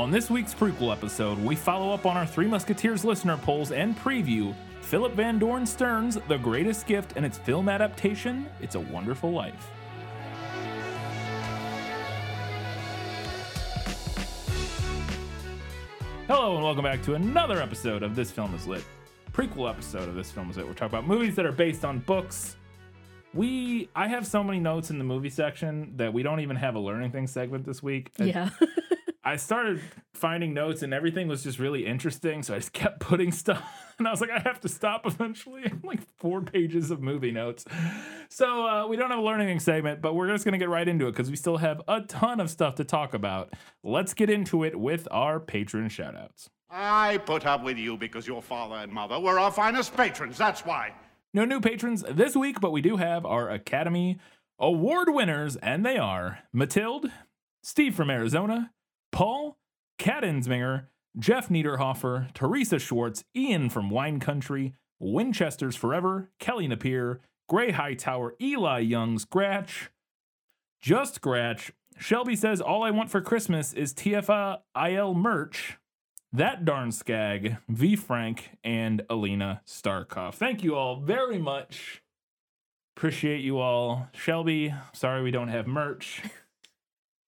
On this week's prequel episode, we follow up on our Three Musketeers listener polls and preview Philip Van Doren Stern's The Greatest Gift and its film adaptation, It's a Wonderful Life. Hello and welcome back to another episode of This Film is Lit. Prequel episode of This Film is Lit. We're talking about movies that are based on books. We I have so many notes in the movie section that we don't even have a learning thing segment this week. Yeah. I started finding notes and everything was just really interesting, so I just kept putting stuff. And I was like, I have to stop eventually. like four pages of movie notes. So uh, we don't have a learning segment, but we're just gonna get right into it because we still have a ton of stuff to talk about. Let's get into it with our patron shoutouts. I put up with you because your father and mother were our finest patrons, that's why. No new patrons this week, but we do have our Academy Award winners, and they are Matilde, Steve from Arizona, Paul, Kat Insminger, Jeff Niederhofer, Teresa Schwartz, Ian from Wine Country, Winchester's Forever, Kelly Napier, Gray Hightower, Eli Young, Scratch, Just Scratch. Shelby says, All I want for Christmas is TFIL merch. That darn skag, V Frank, and Alina Starkov. Thank you all very much. Appreciate you all. Shelby, sorry we don't have merch.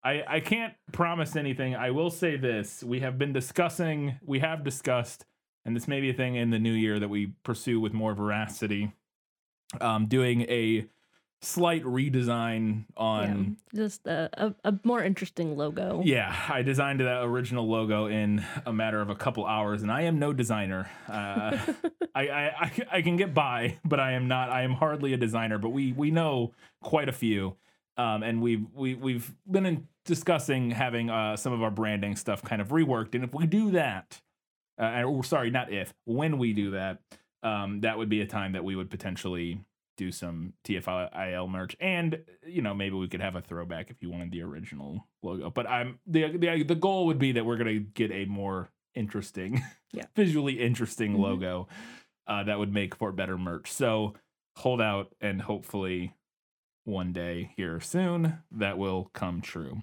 I, I can't promise anything. I will say this. We have been discussing, we have discussed, and this may be a thing in the new year that we pursue with more veracity. Um, doing a slight redesign on yeah. Just a, a, a more interesting logo. yeah, I designed that original logo in a matter of a couple hours, and I am no designer. Uh, I, I, I I can get by, but I am not. I am hardly a designer. But we we know quite a few, um, and we've we we've been in discussing having uh, some of our branding stuff kind of reworked. And if we do that, uh, or sorry, not if when we do that, um, that would be a time that we would potentially do some TFIL merch, and you know maybe we could have a throwback if you wanted the original logo. But I'm the the the goal would be that we're gonna get a more interesting, Yeah. visually interesting Mhm. logo uh, that would make for better merch. So hold out, and hopefully one day here soon that will come true.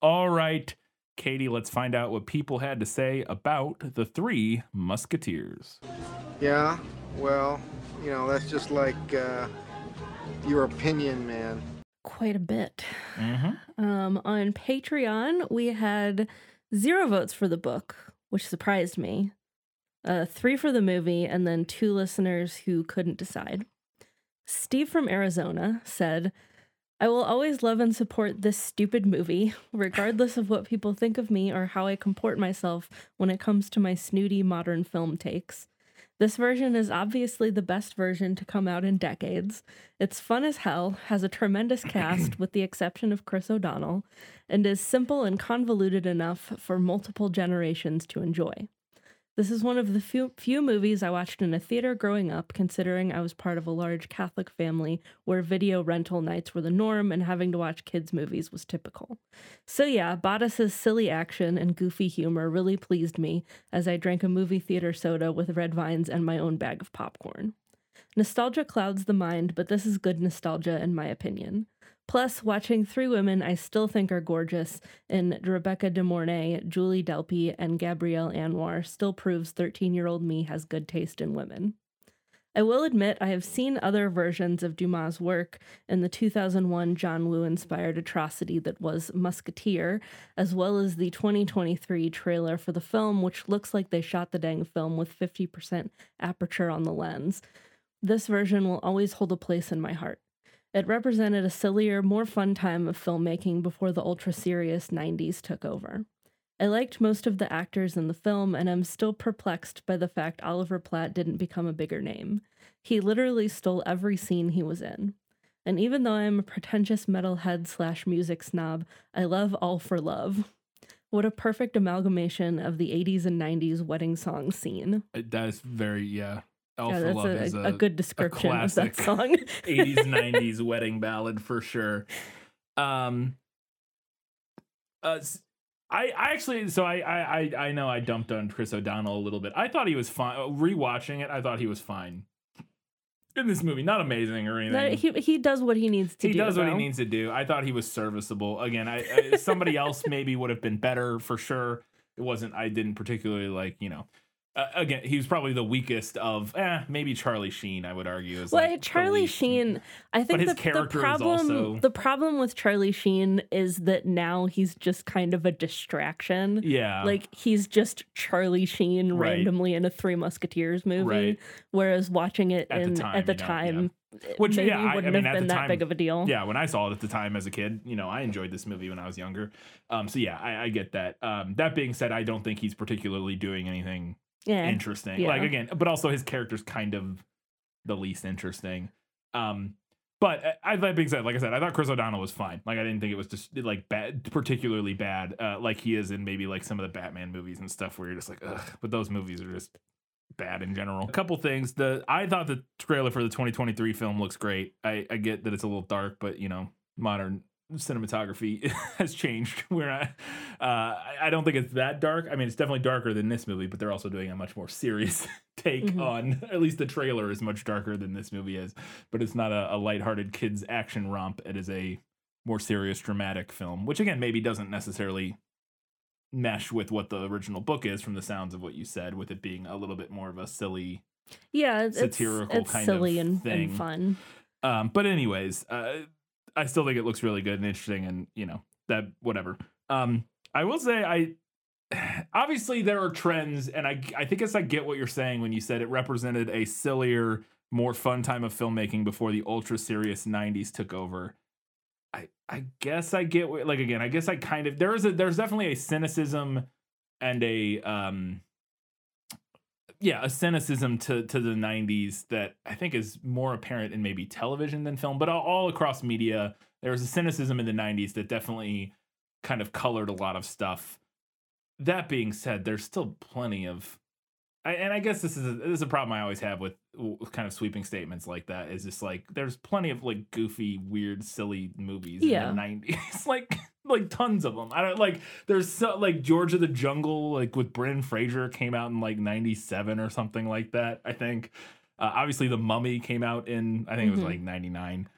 All right. Katie, let's find out what people had to say about the three musketeers. Yeah, well, you know, that's just like uh, your opinion, man. Quite a bit. Mm-hmm. Um, on Patreon, we had zero votes for the book, which surprised me. Uh, three for the movie, and then two listeners who couldn't decide. Steve from Arizona said, I will always love and support this stupid movie, regardless of what people think of me or how I comport myself when it comes to my snooty modern film takes. This version is obviously the best version to come out in decades. It's fun as hell, has a tremendous cast with the exception of Chris O'Donnell, and is simple and convoluted enough for multiple generations to enjoy. This is one of the few, few movies I watched in a theater growing up, considering I was part of a large Catholic family where video rental nights were the norm and having to watch kids' movies was typical. So, yeah, Bodice's silly action and goofy humor really pleased me as I drank a movie theater soda with red vines and my own bag of popcorn. Nostalgia clouds the mind, but this is good nostalgia in my opinion. Plus, watching three women I still think are gorgeous in Rebecca De Mornay, Julie Delpy, and Gabrielle Anwar still proves 13 year old me has good taste in women. I will admit I have seen other versions of Dumas' work in the 2001 John Woo inspired atrocity that was Musketeer, as well as the 2023 trailer for the film, which looks like they shot the dang film with 50% aperture on the lens. This version will always hold a place in my heart. It represented a sillier, more fun time of filmmaking before the ultra serious 90s took over. I liked most of the actors in the film, and I'm still perplexed by the fact Oliver Platt didn't become a bigger name. He literally stole every scene he was in. And even though I'm a pretentious metalhead slash music snob, I love All for Love. What a perfect amalgamation of the 80s and 90s wedding song scene. That is very yeah. All yeah, that's Love a, is a, a good description of that song. 80s 90s wedding ballad for sure um uh I, I actually so I, I I I know I dumped on Chris O'Donnell a little bit. I thought he was fine. Rewatching it, I thought he was fine in this movie. Not amazing or anything. He, he does what he needs to he do. does what he needs to do. I thought he was serviceable. Again, I, I somebody else maybe would have been better for sure. it wasn't. I didn't particularly like. You know, uh, again, he was probably the weakest of. Eh, maybe Charlie Sheen. I would argue is Well, like Charlie. Sheen, I think his the, the character is problem also- the problem with Charlie Sheen is that now he's just kind of a distraction. Yeah, Like he's just Charlie Sheen Right. randomly in a Three Musketeers movie, Right. whereas watching it At the time, at the you know, yeah. time, it Which, maybe yeah, I- I wouldn't mean, have been that time- big of a deal. yeah. When I saw it at the time as a kid, you know, I enjoyed this movie when I was younger. Um, so yeah, I, I get that. Um, that being said, I don't think he's particularly doing anything Yeah. interesting. yeah. Like again, but also his character's kind of the least interesting. Um, but uh, I that being said, like I said, I thought Chris O'Donnell was fine. Like I didn't think it was just like bad, particularly bad. Uh, like he is in maybe like some of the Batman movies and stuff where you're just like, ugh. But those movies are just bad in general. A couple things. The I thought the trailer for the 2023 film looks great. I I get that it's a little dark, but you know, modern cinematography has changed where I, uh, I don't think it's that dark. I mean, it's definitely darker than this movie, but they're also doing a much more serious take Mhm. on. At least the trailer is much darker than this movie is, but it's not a, a lighthearted kids action romp. It is a more serious, dramatic film, which again maybe doesn't necessarily mesh with what the original book is from the sounds of what you said, with it being a little bit more of a silly yeah, it's, satirical it's kind silly of and, thing. and fun. Um, but anyways, uh, I still think it looks really good and interesting, and you know that whatever. Um, I will say I obviously there are trends, and I I think as I get what you're saying when you said it represented a sillier, more fun time of filmmaking before the ultra serious '90s took over. I I guess I get like again I guess I kind of there is a there's definitely a cynicism and a um yeah, a cynicism to to the '90s that I think is more apparent in maybe television than film, but all, all across media, there was a cynicism in the '90s that definitely kind of colored a lot of stuff. That being said, there's still plenty of, I, and I guess this is a, this is a problem I always have with, with kind of sweeping statements like that. Is just like there's plenty of like goofy, weird, silly movies Yeah. in the '90s, like like tons of them. I don't like there's so like George of the Jungle, like with Brendan Fraser, came out in like '97 or something like that. I think. Uh, obviously, The Mummy came out in I think it was Mhm. like '99.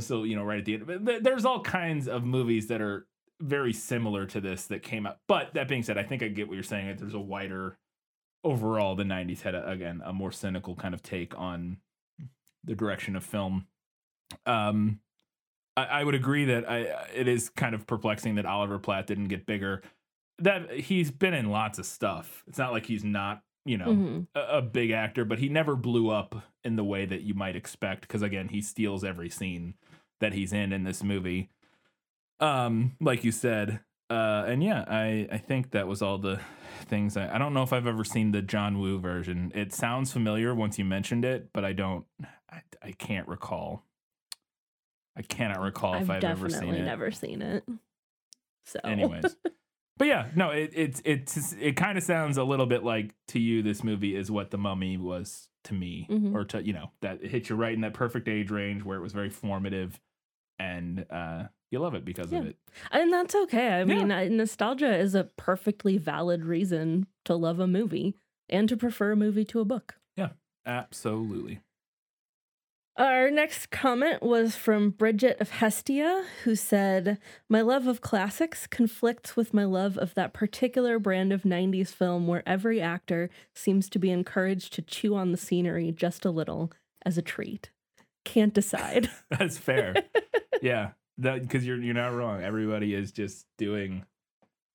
So you know, right at the end. But th- there's all kinds of movies that are very similar to this that came out. But that being said, I think I get what you're saying. That there's a wider overall. The '90s had a, again a more cynical kind of take on the direction of film. Um, I, I would agree that I it is kind of perplexing that Oliver Platt didn't get bigger. That he's been in lots of stuff. It's not like he's not, you know, Mhm. a, a big actor, but he never blew up in the way that you might expect. Because again, he steals every scene that he's in in this movie. Um, like you said, uh, and yeah, I I think that was all the things. I, I don't know if I've ever seen the John Woo version. It sounds familiar once you mentioned it, but I don't. I, I can't recall. I cannot recall if I've I've ever seen it. I've definitely never seen it. So Anyways, but yeah, no, it it's it's it kind of sounds a little bit like to you. This movie is what the Mummy was to me, Mhm. or to you know that it hit you right in that perfect age range where it was very formative, and uh you love it because of it. And that's okay. I Yeah. mean, nostalgia is a perfectly valid reason to love a movie and to prefer a movie to a book. Yeah, absolutely. Our next comment was from Bridget of Hestia, who said, My love of classics conflicts with my love of that particular brand of 90s film where every actor seems to be encouraged to chew on the scenery just a little as a treat. Can't decide. That's fair. yeah, because you're you're not wrong. Everybody is just doing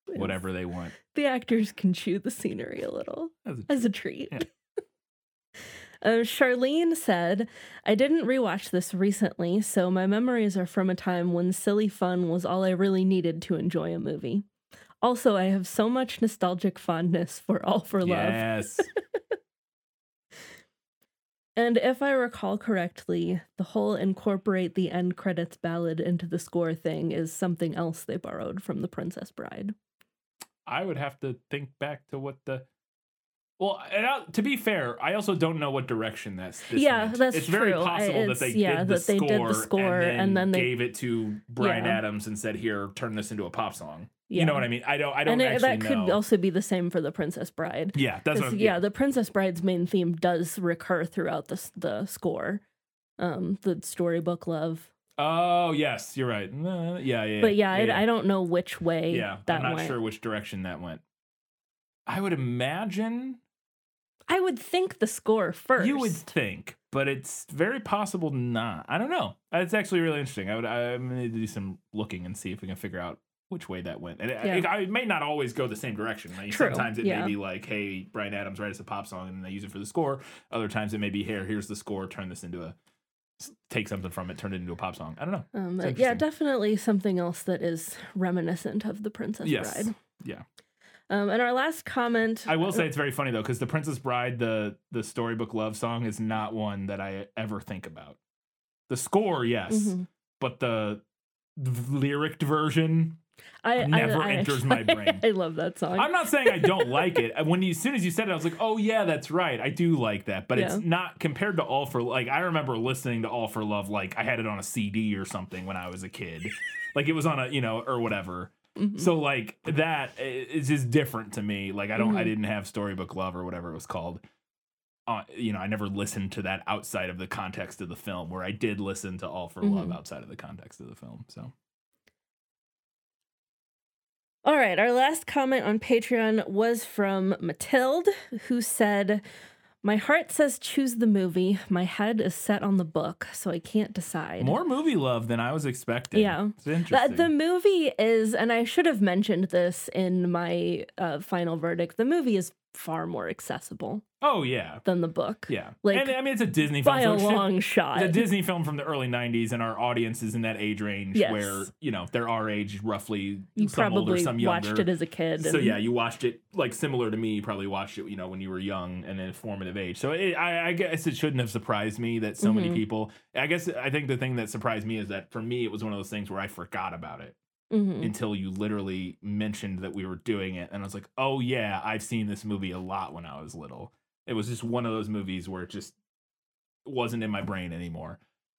whatever they want. the actors can chew the scenery a little. That's a- as a treat. Yeah. Uh, Charlene said, I didn't rewatch this recently, so my memories are from a time when silly fun was all I really needed to enjoy a movie. Also, I have so much nostalgic fondness for All for Love. yes. And if I recall correctly, the whole incorporate the end credits ballad into the score thing is something else they borrowed from The Princess Bride. I would have to think back to what the. Well, I, to be fair, I also don't know what direction that's. This Yeah, went. that's It's very true. I- possible that they yeah, did the that they score, did the score and then, and then they- gave it to Bryan Yeah. Adams and said, "Here, turn this into a pop song." Yeah. You know what I mean? I don't. I don't and it, that could know. also be the same for The Princess Bride. yeah, that's what I'm, yeah, the Princess Bride's main theme does recur throughout the the score, um, the storybook love. Oh yes, you're right. Uh, yeah, yeah. But yeah, yeah, I, I don't know which way yeah, that I'm not went. sure which direction that went. I would imagine I would think the score first. you would think, but it's very possible not. I don't know. It's actually really interesting. I would. I'm gonna do some looking and see if we can figure out which way that went. And it, Yeah. it, it may not always go the same direction. Like, Sometimes it yeah. may be like, "Hey, Bryan Adams, write us a pop song," and they use it for the score. Other times it may be, "Here, here's the score. Turn this into a." Take something from it, turn it into a pop song. I don't know. Um, yeah, definitely something else that is reminiscent of the Princess Yes. Bride. Yeah. Um, and our last comment. I will say it's very funny though, because the Princess Bride, the the storybook love song, is not one that I ever think about. The score, yes, Mhm. but the, lyric version. I, I- never I enters my brain. I love that song. I'm not saying I don't like it. When you, as soon as you said it, I was like, oh yeah, that's right. I do like that, but it's not compared to All for like. I remember listening to All for Love like I had it on a CD or something when I was a kid, like it was on a you know or whatever. Mhm. So like that is just different to me. Like I don't, I Mhm. didn't have Storybook Love or whatever it was called. Uh, you know, I never listened to that outside of the context of the film. Where I did listen to All for Love Mhm. outside of the context of the film. So All right, our last comment on Patreon was from Matilde, who said, My heart says choose the movie. My head is set on the book, so I can't decide. more movie love than I was expecting. Yeah. it's The, interesting. the movie is, and I should have mentioned this in my uh, final verdict, the movie is far more accessible oh yeah, than the book yeah. Like, and I mean, it's a Disney film. by so a should- long shot. It's a Disney film from the early '90s, and our audience is in that age range Yes. where you know they're our age, roughly. you some older, some younger. watched it as a kid. So yeah, you watched it like similar to me. You probably watched it, you know, when you were young and in formative age. So it, I, I guess it shouldn't have surprised me that so many Mhm. people. I guess I think the thing that surprised me is that for me it was one of those things where I forgot about it Mhm. until you literally mentioned that we were doing it, and I was like, oh yeah, I've seen this movie a lot when I was little. It was just one of those movies where it just wasn't in my brain anymore.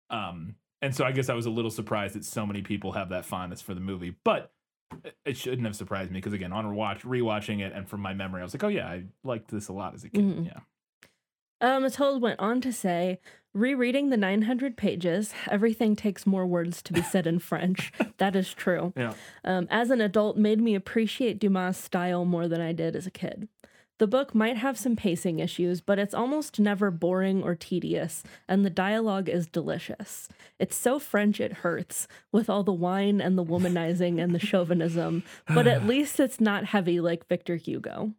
Um, and so I guess I was a little surprised that so many people have that fondness for the movie, but it- shouldn't have surprised me because again, on watch rewatching it and from my memory, I was like, oh yeah, I liked this a lot as a kid. Mhm. Yeah. Uh, Matilda went on to say, rereading the 900 pages, everything takes more words to be said in French. That is true. Yeah. Um, as an adult, made me appreciate Dumas' style more than I did as a kid. The book might have some pacing issues, but it's almost never boring or tedious, and the dialogue is delicious. It's so French it hurts, with all the wine and the womanizing and the chauvinism, but at least it's not heavy like Victor Hugo.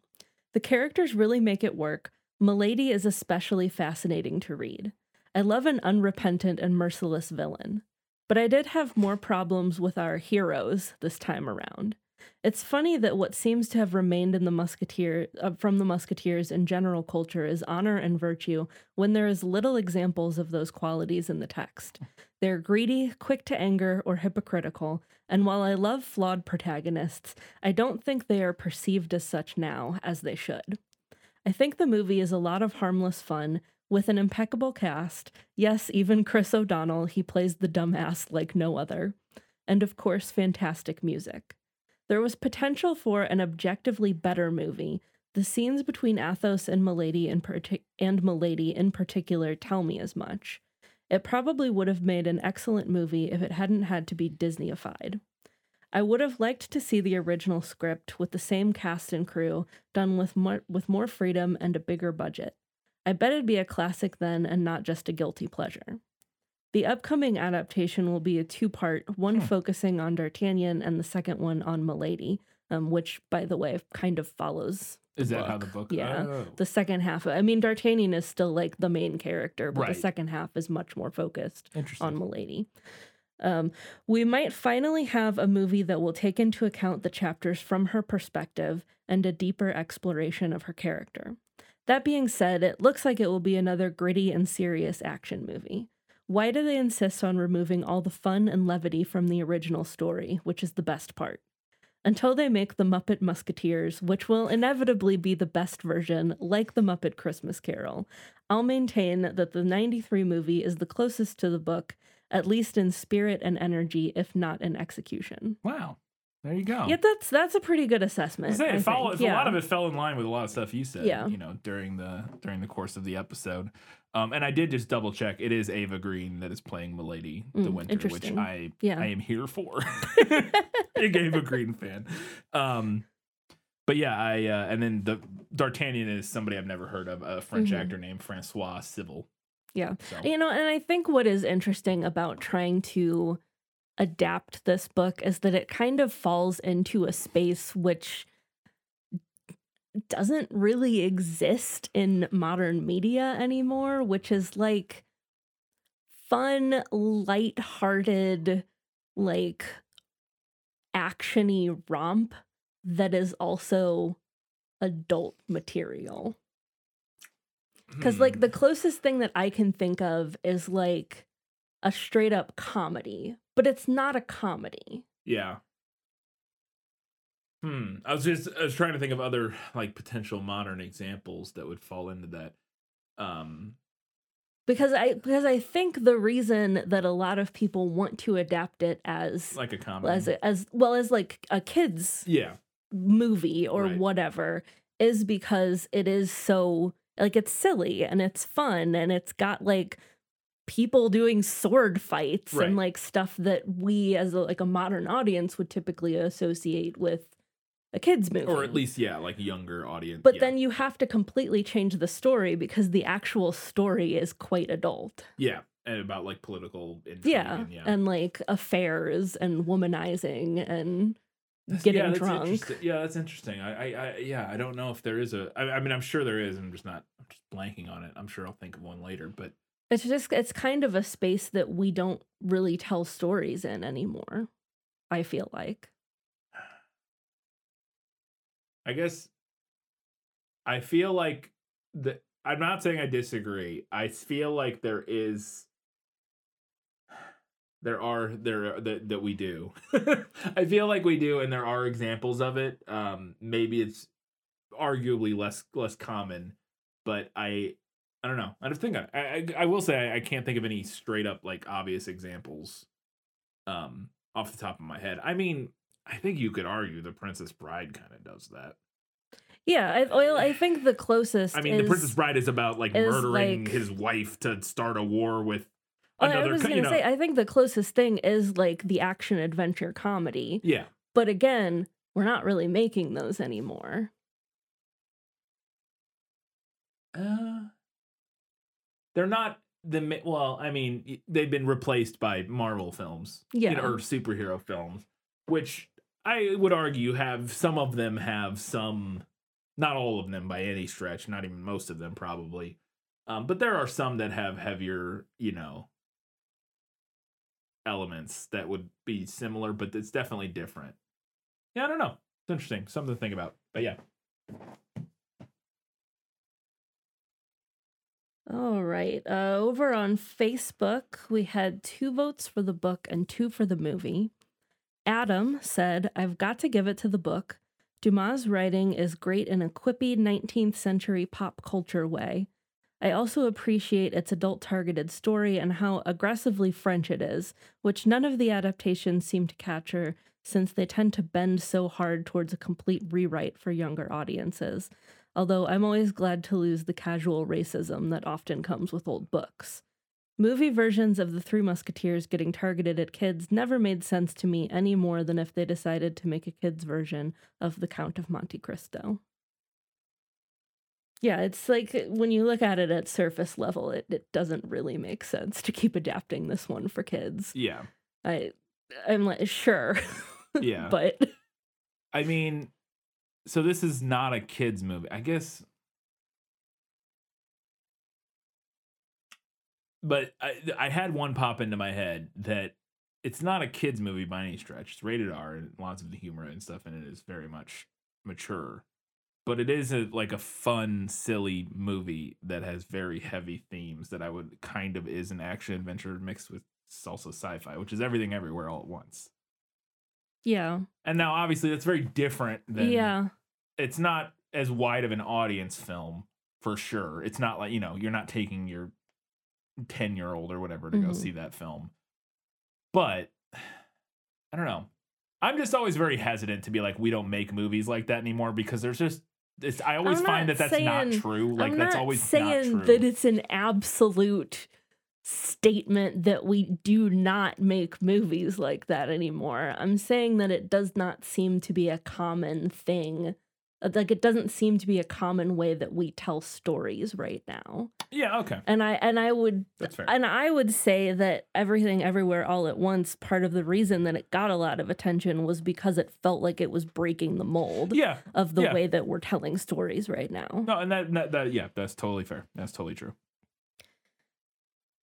The characters really make it work. Milady is especially fascinating to read. I love an unrepentant and merciless villain. But I did have more problems with our heroes this time around. It's funny that what seems to have remained in the musketeer uh, from the musketeers in general culture is honor and virtue when there is little examples of those qualities in the text. They're greedy, quick to anger, or hypocritical, and while I love flawed protagonists, I don't think they are perceived as such now as they should. I think the movie is a lot of harmless fun with an impeccable cast. Yes, even Chris O'Donnell, he plays the dumbass like no other. And of course, fantastic music. There was potential for an objectively better movie. The scenes between Athos and Milady in partic- and Milady in particular tell me as much. It probably would have made an excellent movie if it hadn't had to be Disneyified. I would have liked to see the original script with the same cast and crew, done with more, with more freedom and a bigger budget. I bet it'd be a classic then and not just a guilty pleasure. The upcoming adaptation will be a two part, one Hmm. focusing on D'Artagnan and the second one on Milady, um, which, by the way, kind of follows. Is that how the book? Yeah. Oh. The second half, I mean, D'Artagnan is still like the main character, but Right. the second half is much more focused on Milady. Um, we might finally have a movie that will take into account the chapters from her perspective and a deeper exploration of her character. That being said, it looks like it will be another gritty and serious action movie. Why do they insist on removing all the fun and levity from the original story, which is the best part? Until they make the Muppet Musketeers, which will inevitably be the best version, like the Muppet Christmas Carol, I'll maintain that the 93 movie is the closest to the book, at least in spirit and energy, if not in execution. Wow. There you go. Yeah, that's that's a pretty good assessment. say, it follow, think. a lot of it fell in line with a lot of stuff you said. Yeah. You know, during the during the course of the episode. Um, and I did just double check. It is Eva Green that is playing Milady the Mm, Winter, which. I Yeah. I am here for. Big Eva Green fan. Um, but yeah, I uh, and then the D'Artagnan is somebody I've never heard of, a French Mhm. actor named Francois Civil. Yeah. So You know, and I think what is interesting about trying to adapt this book is that it kind of falls into a space which doesn't really exist in modern media anymore, which is like fun, light-hearted, like actiony romp that is also adult material. Because, like, hmm, the closest thing that I can think of is like a straight up comedy, but it's not a comedy. yeah. Hmm. I was just I was trying to think of other like potential modern examples that would fall into that. Um. Because I because I think the reason that a lot of people want to adapt it as Like a comedy. as as well as like a kids yeah. movie or Right. whatever is because it is so like it's silly and it's fun and it's got like people doing sword fights Right. and like stuff that we as a, like a modern audience would typically associate with a kids movie Or at least yeah, like younger audience. but yeah. then you have to completely change the story because the actual story is quite adult yeah, and about like political yeah and, yeah. and like affairs and womanizing and getting yeah, drunk. Yeah, that's interesting. I, I, I, yeah, I don't know if there is a. I, I mean, I'm sure there is. I'm just not. I'm just blanking on it. I'm sure I'll think of one later. But It's just it's kind of a space that we don't really tell stories in anymore. I feel like. I guess I feel like the. I'm not saying I disagree. I feel like there is. There are there that that we do. I feel like we do, and there are examples of it. Um, maybe it's arguably less less common, but I I don't know. I don't think I I, I will say I, I can't think of any straight up like obvious examples. Um, off the top of my head. I mean, I think you could argue the Princess Bride kind of does that. Yeah, I well, I think the closest I mean, is, the Princess Bride is about like is, murdering like- his wife to start a war with Oh, I was you know, say I think the closest thing is like the action adventure comedy. yeah, But again, we're not really making those anymore. uh, they're not the well. I mean, they've been replaced by Marvel films, you Yeah. know, or superhero films, which I would argue have some of them have some, not all of them by any stretch, not even most of them probably, um, but there are some that have heavier, you know, elements that would be similar, but it's definitely different. Yeah, I don't know. It's interesting, something to think about. But yeah, All right. Uh, over on Facebook, we had two votes for the book and two for the movie. Adam said, I've got to give it to the book. Dumas' writing is great in a quippy 19th century pop culture way. I also appreciate its adult targeted story and how aggressively French it is, which none of the adaptations seem to capture since they tend to bend so hard towards a complete rewrite for younger audiences although I'm always glad to lose the casual racism that often comes with old books. Movie versions of The Three Musketeers getting targeted at kids never made sense to me any more than if they decided to make a kids' version of The Count of Monte Cristo. Yeah, it's like uh, when you look at it at surface level, it, it doesn't really make sense to keep adapting this one for kids. yeah, I I'm like, sure. Yeah. but I mean, so this is not a kids movie. I guess but I I had one pop into my head that it's not a kids movie by any stretch. It's rated R and lots of the humor and stuff in it is very much mature. But it is a like a fun, silly movie that has very heavy themes that I would kind of is an action adventure mixed with salsa sci-fi, which is everything everywhere all at once. yeah. And now obviously that's very different than yeah. it's not as wide of an audience film for sure. It's not like, you know, you're not taking your 10 year old or whatever to go Mhm. see that film. But I don't know. I'm just always very hesitant to be like, we don't make movies like that anymore because there's just, it's, I always find that that's not true. Like, I'm that's always saying that it's an absolute statement that we do not make movies like that anymore. I'm saying that it does not seem to be a common thing Like it doesn't seem to be a common way that we tell stories right now. Yeah, okay. And I and I would That's fair. and I would say that everything everywhere all at once part of the reason that it got a lot of attention was because it felt like it was breaking the mold yeah. of the yeah. way that we're telling stories right now. No, and that, that that yeah, that's totally fair. That's totally true.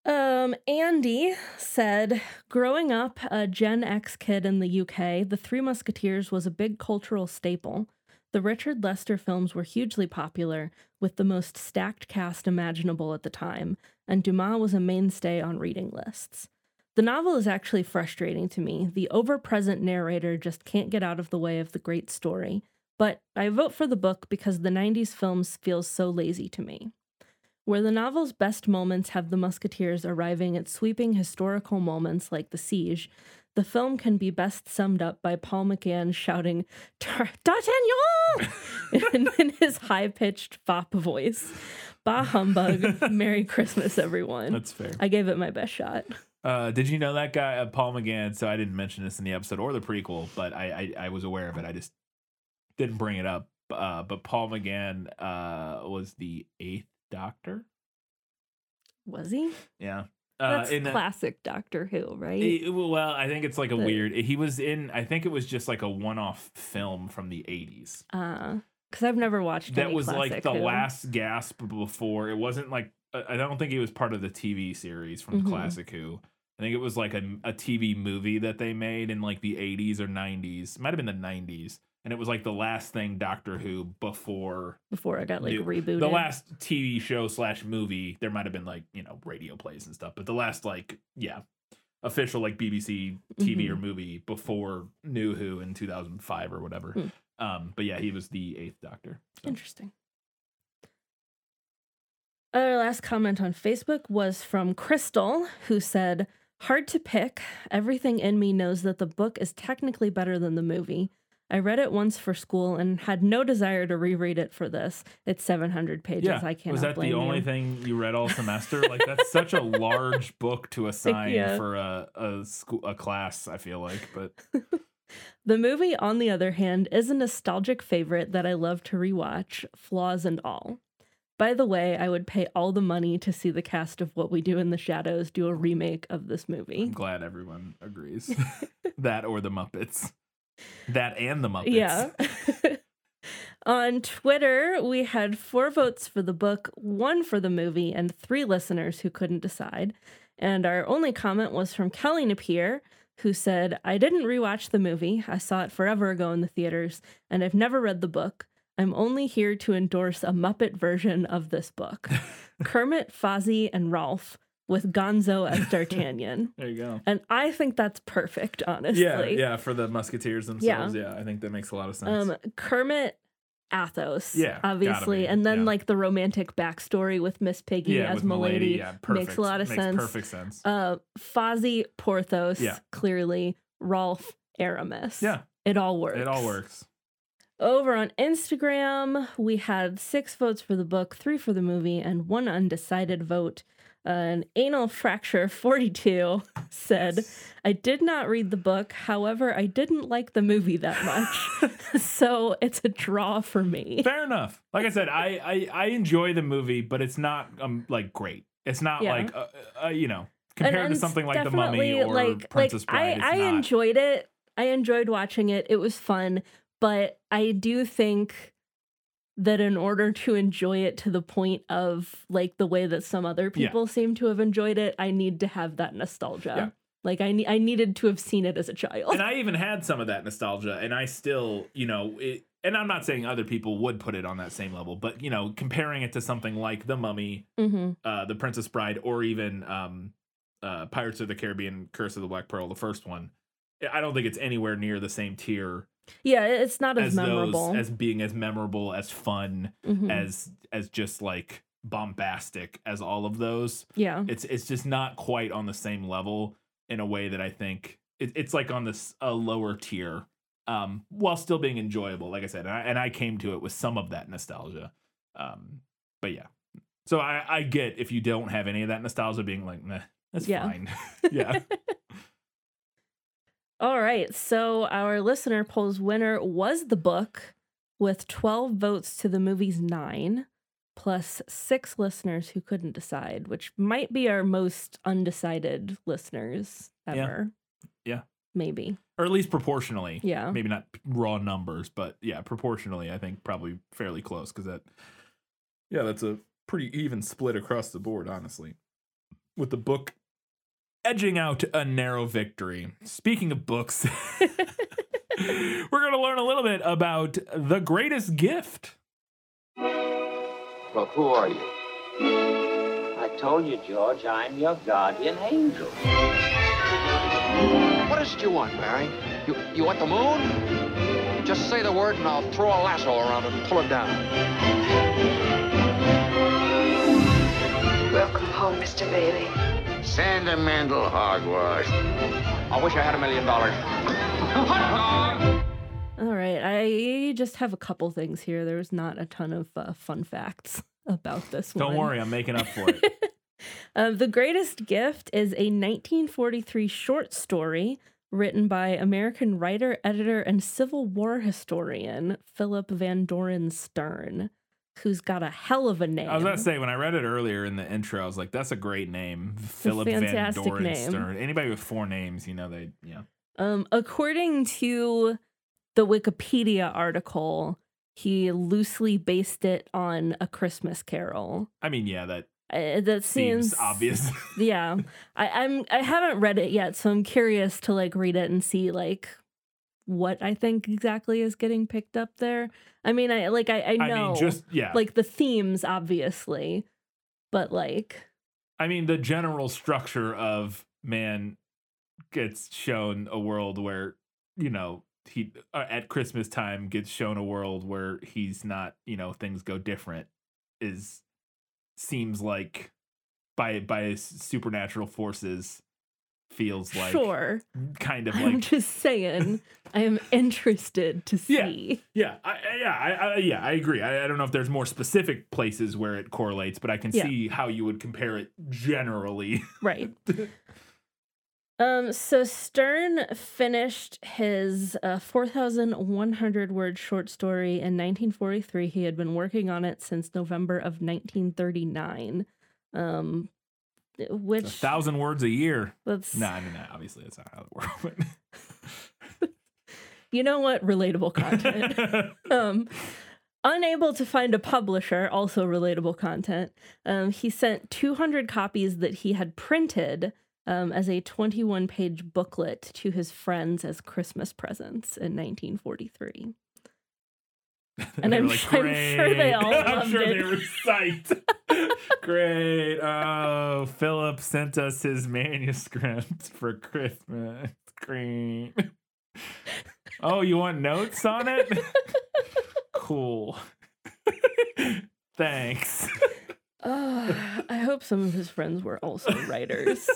Um, Andy said, growing up a Gen X kid in the UK, The Three Musketeers was a big cultural staple. The Richard Lester films were hugely popular, with the most stacked cast imaginable at the time, and Dumas was a mainstay on reading lists. The novel is actually frustrating to me. The over present narrator just can't get out of the way of the great story. But I vote for the book because the 90s films feels so lazy to me. Where the novel's best moments have the Musketeers arriving at sweeping historical moments like the siege, the film can be best summed up by Paul McGann shouting, D'Artagnan! in, in his high pitched fop voice. Bah humbug. Merry Christmas, everyone. That's fair. I gave it my best shot. Uh, did you know that guy, uh, Paul McGann? So I didn't mention this in the episode or the prequel, but I I, I was aware of it. I just didn't bring it up. Uh, but Paul McGann uh, was the eighth Doctor. Was he? Yeah. Uh, That's in classic Doctor Who, right? Eh, well, I think it's like a The- weird. He was in. I think it was just like a one-off film from the '80s. Uh, because I've never watched That was like the Who. last gasp before. It wasn't like uh, I don't think he was part of the TV series from Mhm. Classic Who. I think it was like a, a TV movie that they made in like the 80s or 90s. It might have been the 90s. And it was like the last thing Doctor Who before before it got like new- rebooted. the last TV show slash movie. There might have been like, you know, radio plays and stuff, but the last like, yeah, official like BBC TV or movie before New Who in 2005 or whatever. Hmm. Um, but yeah, he was the eighth Doctor. So. Interesting. Our last comment on Facebook was from Crystal, who said, Hard to pick. Everything in me knows that the book is technically better than the movie. I read it once for school and had no desire to reread it for this. It's 700 pages. Yeah, I cannot was that the only you. thing you read all semester? like that's such a large book to assign Yeah. for a a school a class. I feel like, but The movie, on the other hand, is a nostalgic favorite that I love to rewatch, flaws and all. By the way, I would pay all the money to see the cast of What We Do in the Shadows do a remake of this movie. I'm glad everyone agrees. that or the Muppets. That and the Muppets. Yeah. On Twitter, we had four votes for the book, one for the movie, and three listeners who couldn't decide. And our only comment was from Kelly Napier, who said, I didn't rewatch the movie. I saw it forever ago in the theaters, and I've never read the book. I'm only here to endorse a Muppet version of this book Kermit, Fozzie, and Rolf, with Gonzo as D'Artagnan. There you go. and I think that's perfect, honestly. Yeah, yeah, for the Musketeers themselves. Yeah. I think that makes a lot of sense. Um, Kermit Athos, Yeah, obviously, and then yeah. like the romantic backstory with Miss Piggy yeah, as Milady, yeah, perfect. makes a lot of Makes sense. Perfect sense. Uh, Fozzie Porthos, Yeah. clearly Rolf Aramis. yeah, it all works. it all works. Over on Instagram, we had six votes for the book, three for the movie, and one undecided vote. An anal fracture 42 said, I did not read the book. However, I didn't like the movie that much. so it's a draw for me. Fair enough. Like I said, I, I I enjoy the movie, but it's not um like great. It's not Yeah. like uh, uh, you know compared and to something like The Mummy or like, Princess like, Bride. I, I not. enjoyed it. I enjoyed watching it. It was fun. But I do think that in order to enjoy it to the point of like the way that some other Yeah. people seem to have enjoyed it, I need to have that nostalgia. Yeah. Like I ne- I needed to have seen it as a child. and I even had some of that nostalgia, and I still, you know, it, and I'm not saying other people would put it on that same level, but you know, comparing it to something like The Mummy, hmm uh, The Princess Bride, or even um, uh, Pirates of the Caribbean: Curse of the Black Pearl, the first one, I don't think it's anywhere near the same tier Yeah, it's not as, as memorable. those, as being as memorable, as fun, Mhm. as as just like bombastic as all of those. yeah. It's it's just not quite on the same level in a way that I think it, it's like on this a lower tier, um, while still being enjoyable. Like I said, and I, and I came to it with some of that nostalgia, um, but yeah. So I, I get if you don't have any of that nostalgia, being like, nah, that's Yeah. fine. yeah, All right. So our listener polls winner was the book. with 12 votes to the movie's nine, plus six listeners who couldn't decide, which might be our most undecided listeners Yeah. ever. Yeah. Maybe. or at least proportionally. Yeah. Maybe not raw numbers, but yeah, proportionally, I think probably fairly close because that, yeah, that's a pretty even split across the board, honestly. With the book edging out a narrow victory. Speaking of books, we're going to learn a little bit about The Greatest Gift. Well, who are you? I told you, George, I'm your guardian angel. What is it you want, Barry? You, you want the moon? Just say the word and I'll throw a lasso around it and pull it down. Welcome home, Mr. Bailey. Sentimental hogwash. I wish I had a million dollars. Hot dog! All right. I just have a couple things here. There's not a ton of uh, fun facts about this one. Don't one. worry, I'm making up for it. Uh, the Greatest Gift is a 1943 short story written by American writer, editor, and Civil War historian Philip Van Doren Stern, who's got a hell of a name. I was to say, when I read it earlier in the intro, I was like, that's a great name. Philip Van fantastic Doren. Stern. Anybody with four names, you know, they, yeah. Um, according to the Wikipedia article, he loosely based it on A Christmas Carol. I mean, yeah, that Uh, that seems, seems obvious. yeah I, i'm i haven't read it yet so i'm curious to like read it and see like what i think exactly is getting picked up there i mean i like i, I I know mean, just, yeah. like the themes obviously but like I mean, the general structure of man gets shown a world where, you know, he uh, at Christmas time gets shown a world where he's not, you know, things go different is seems like by by supernatural forces feels like sure. kind of like i'm just saying i am interested to see. Yeah I, I- yeah I, I yeah I agree. I, I don't know if there's more specific places where it correlates but I can Yeah. see how you would compare it generally. Right. Um so stern finished his uh, 4100 word short story in 1943 he had been working on it since november of 1939 um a thousand words a year that's No, I mean, obviously that's not how it works. you know what relatable content um unable to find a publisher also relatable content um he sent 200 copies that he had printed um, as a 21 page booklet to his friends as Christmas presents in 1943. And I'm like, sure- I'm sure they all I'm sure it. they were psyched. Great. Oh, Philip sent us his manuscript for Christmas. Great. Oh, you want notes on it? cool. Thanks. Uh, I hope some of his friends were also writers.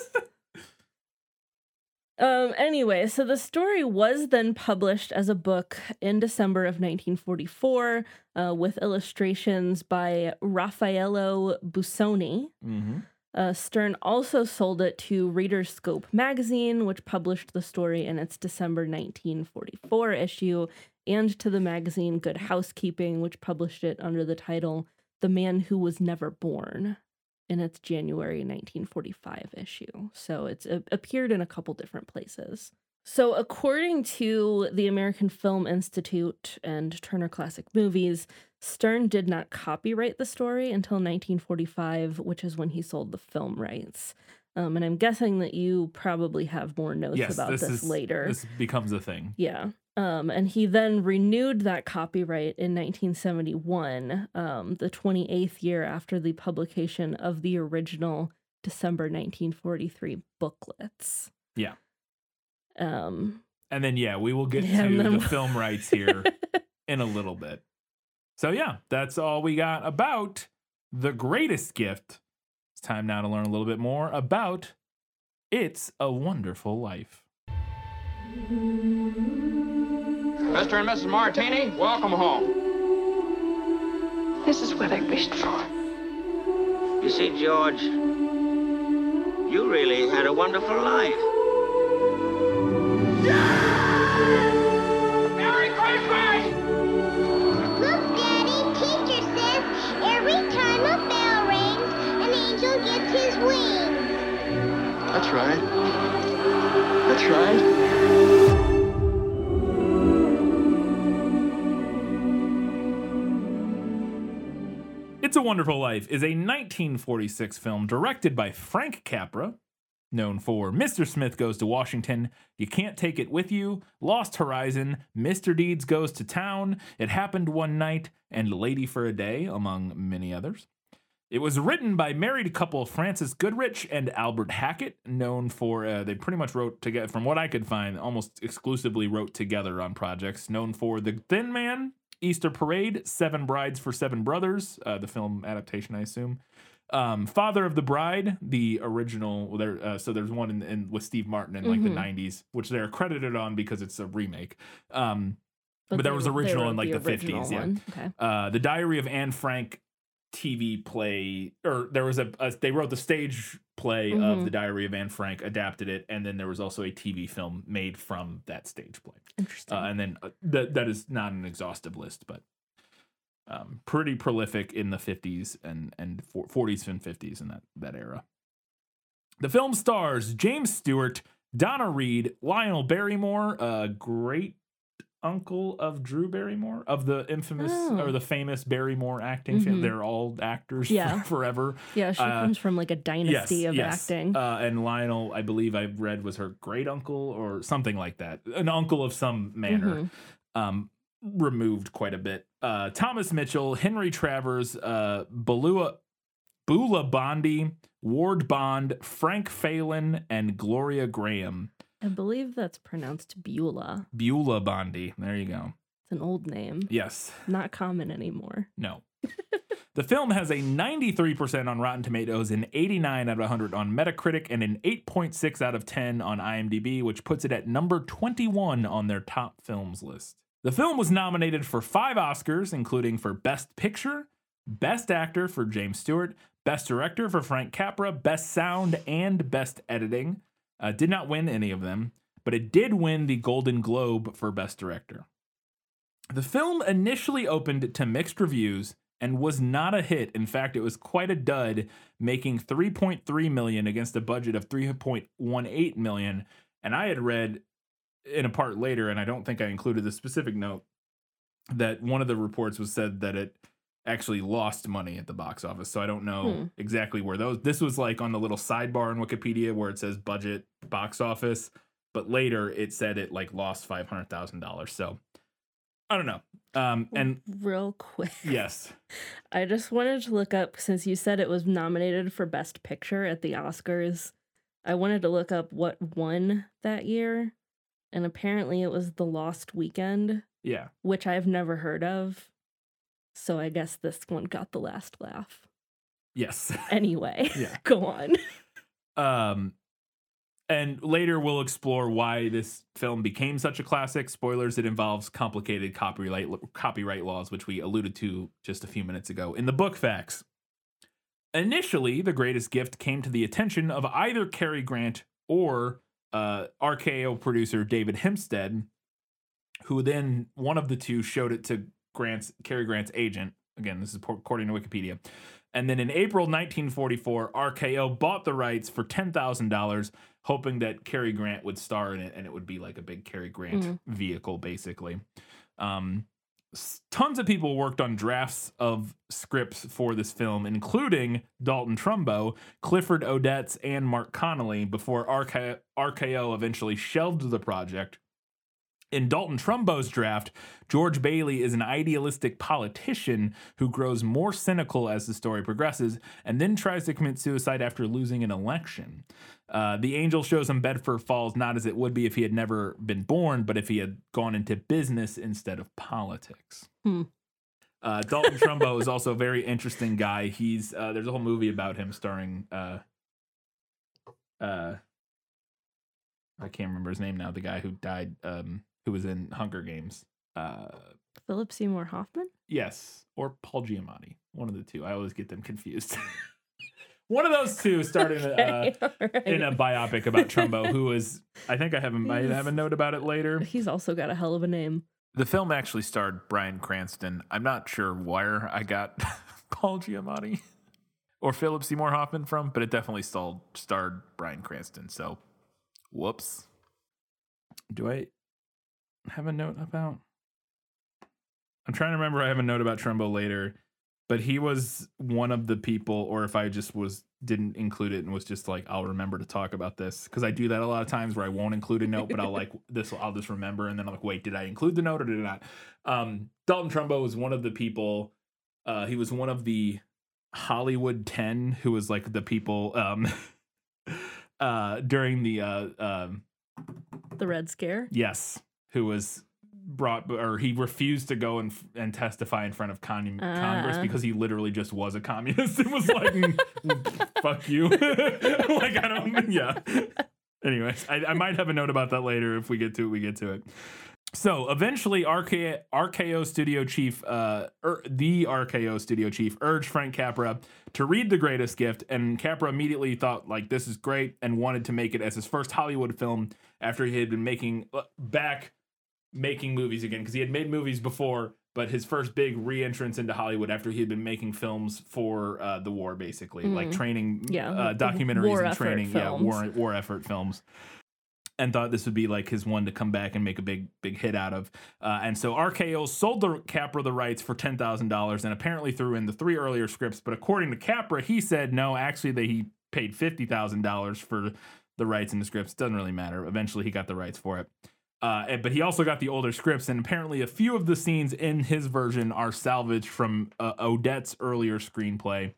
Um, anyway, so the story was then published as a book in December of 1944 uh, with illustrations by Raffaello Busoni. Mm-hmm. Uh, Stern also sold it to Reader's Scope magazine, which published the story in its December 1944 issue, and to the magazine Good Housekeeping, which published it under the title The Man Who Was Never Born in its January 1945 issue. So it's a- appeared in a couple different places. So, according to the American Film Institute and Turner Classic Movies, Stern did not copyright the story until 1945, which is when he sold the film rights. Um, and I'm guessing that you probably have more notes Yes, about this, this, is later. This becomes a thing. Yeah. Um, and he then renewed that copyright in 1971, um, the 28th year after the publication of the original December 1943 booklets. Yeah. Um, And then yeah, we will get to the film rights here in a little bit. So yeah, that's all we got about the greatest gift. It's time now to learn a little bit more about It's a Wonderful Life. Mr. and Mrs. Martini, welcome home. This is what I wished for. You see, George, you really had a wonderful life. Merry Christmas! Look, Daddy, teacher says every time a bell rings, an angel gets his wings. That's right. That's right. It's a Wonderful Life is a 1946 film directed by Frank Capra, known for Mr. Smith Goes to Washington, You Can't Take It With You, Lost Horizon, Mr. Deeds Goes to Town, It Happened One Night, and Lady for a Day, among many others. It was written by married couple Frances Goodrich and Albert Hackett, known for, uh, they pretty much wrote together, from what I could find, almost exclusively wrote together on projects, known for The Thin Man, Easter Parade, Seven Brides for Seven Brothers, uh, the film adaptation, I assume. Um, Father of the Bride, the original. Well, there, uh, so there's one in, in with Steve Martin in like Mhm. the '90s, which they're credited on because it's a remake. Um, But there was original in, like, the original 50s, yeah. Okay. uh, the Diary of Anne Frank TV play, or there was a, a they wrote the stage play of Mhm. the Diary of Anne Frank, adapted it, and then there was also a TV film made from that stage play. Interesting. Uh, and then uh, that that is not an exhaustive list, but um, pretty prolific in the 50s and and 40s and 50s in that that era. The film stars James Stewart, Donna Reed, Lionel Barrymore, a great uncle of Drew Barrymore of the infamous Oh. or the famous Barrymore acting. Mhm. They're all actors Yeah. forever. yeah, she uh, comes from like a dynasty of acting. Uh, and Lionel, I believe I read was her great uncle or something like that, an uncle of some manner. Mhm. Um, removed quite a bit. Uh, Thomas Mitchell, Henry Travers, uh, Balua, Bula Bondi, Ward Bond, Frank Faylen, and Gloria Grahame. I believe that's pronounced Beulah. Beulah Bondi. There you go. It's an old name, Yes. not common anymore. No. the film has a 93% on Rotten Tomatoes, an 89 out of 100 on Metacritic, and an 8.6 out of 10 on IMDb, which puts it at number 21 on their top films list. The film was nominated for five Oscars, including for Best Picture, Best Actor for James Stewart, Best Director for Frank Capra, Best Sound, and Best Editing. Uh, did not win any of them, but it did win the Golden Globe for Best Director. The film initially opened to mixed reviews and was not a hit. In fact, it was quite a dud, making 3.3 million against a budget of 3.18 million. And I had read in a part later, and I don't think I included the specific note, that one of the reports was said that it actually lost money at the box office. So I don't know Hmm. exactly where those. This was like on the little sidebar in Wikipedia where it says budget box office, but later it said it like lost five hundred thousand dollars. So I don't know. Um, and Real quick. yes, I just wanted to look up since you said it was nominated for Best Picture at the Oscars. I wanted to look up what won that year, and apparently it was The Lost Weekend, yeah, which I've never heard of. So I guess this one got the last laugh. yes. Anyway, Yeah. go on. Um, and later we'll explore why this film became such a classic. Spoilers: it involves complicated copyright copyright laws, which we alluded to just a few minutes ago in the book facts. Initially, the greatest gift came to the attention of either Cary Grant or uh, RKO producer David Hempstead, who then one of the two showed it to Grant's Cary Grant's agent. Again, this is according to Wikipedia. And then in April 1944, RKO bought the rights for $10,000, hoping that Cary Grant would star in it and it would be like a big Cary Grant Mhm. vehicle, basically. Um, tons of people worked on drafts of scripts for this film, including Dalton Trumbo, Clifford Odets, and Marc Connelly, before RK- RKO eventually shelved the project. In Dalton Trumbo's draft, George Bailey is an idealistic politician who grows more cynical as the story progresses and then tries to commit suicide after losing an election. Uh, the angel shows him Bedford Falls not as it would be if he had never been born, but if he had gone into business instead of politics. Hmm. Uh, Dalton Trumbo is also a very interesting guy. He's uh, there's a whole movie about him starring uh, uh, I can't remember his name now. The guy who died, um, who was in Hunger Games. Uh, Philip Seymour Hoffman? yes, or Paul Giamatti. One of the two. I always get them confused. One of those two started uh, Okay, all in a biopic about Trumbo, who was. I think I have a, I have a note about it later. He's also got a hell of a name. The film actually starred Bryan Cranston. I'm not sure where I got Paul Giamatti or Philip Seymour Hoffman from, but it definitely stalled, starred Bryan Cranston. So, whoops. Do I have a note about? I'm trying to remember. I have a note about Trumbo later. but he was one of the people, or if I just was didn't include it and was just like, I'll remember to talk about this because I do that a lot of times where I won't include a note, but I'll like this, I'll just remember, and then I'm like, wait, did I include the note or did I not? Um, Dalton Trumbo was one of the people. Uh, he was one of the Hollywood Ten, who was like the people um, uh, during the uh, um, The Red Scare. Yes, who was brought or he refused to go and and testify in front of con- Congress Ah. because he literally just was a communist. It was like, "Mm, fuck you. like I don't. Yeah. Anyways, I, I might have a note about that later. If we get to it, we get to it. So eventually, RK, RKO studio chief, uh, er, the RKO studio chief, urged Frank Capra to read The Greatest Gift, and Capra immediately thought like this is great and wanted to make it as his first Hollywood film after he had been making uh, back making movies again because he had made movies before, but his first big re-entrance into Hollywood after he had been making films for uh, the war, basically like training, Yeah, uh, documentaries war and training, yeah, war war effort films and thought this would be like his one to come back and make a big big hit out of. Uh, and so RKO sold the Capra the rights for ten thousand dollars and apparently threw in the three earlier scripts. But according to Capra, he said no, actually that he paid fifty thousand dollars for the rights and the scripts. Doesn't really matter. Eventually, he got the rights for it. Uh, but he also got the older scripts, and apparently a few of the scenes in his version are salvaged from uh, Odets' earlier screenplay.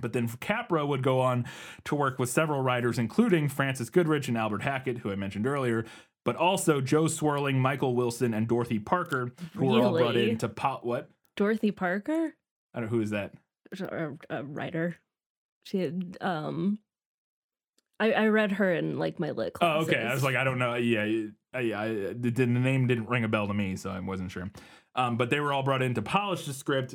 But then Capra would go on to work with several writers, including Francis Goodrich and Albert Hackett, who I mentioned earlier, but also Jo Swerling, Michael Wilson, and Dorothy Parker, who were all brought Really? in to pot. What? Dorothy Parker, I don't know who is that. a, a writer. She had um. I, I read her in like my lit Oh, okay. I was like, I don't know. Yeah, I, I, I, the, the name didn't ring a bell to me, so I wasn't sure. Um, but they were all brought in to polish the script,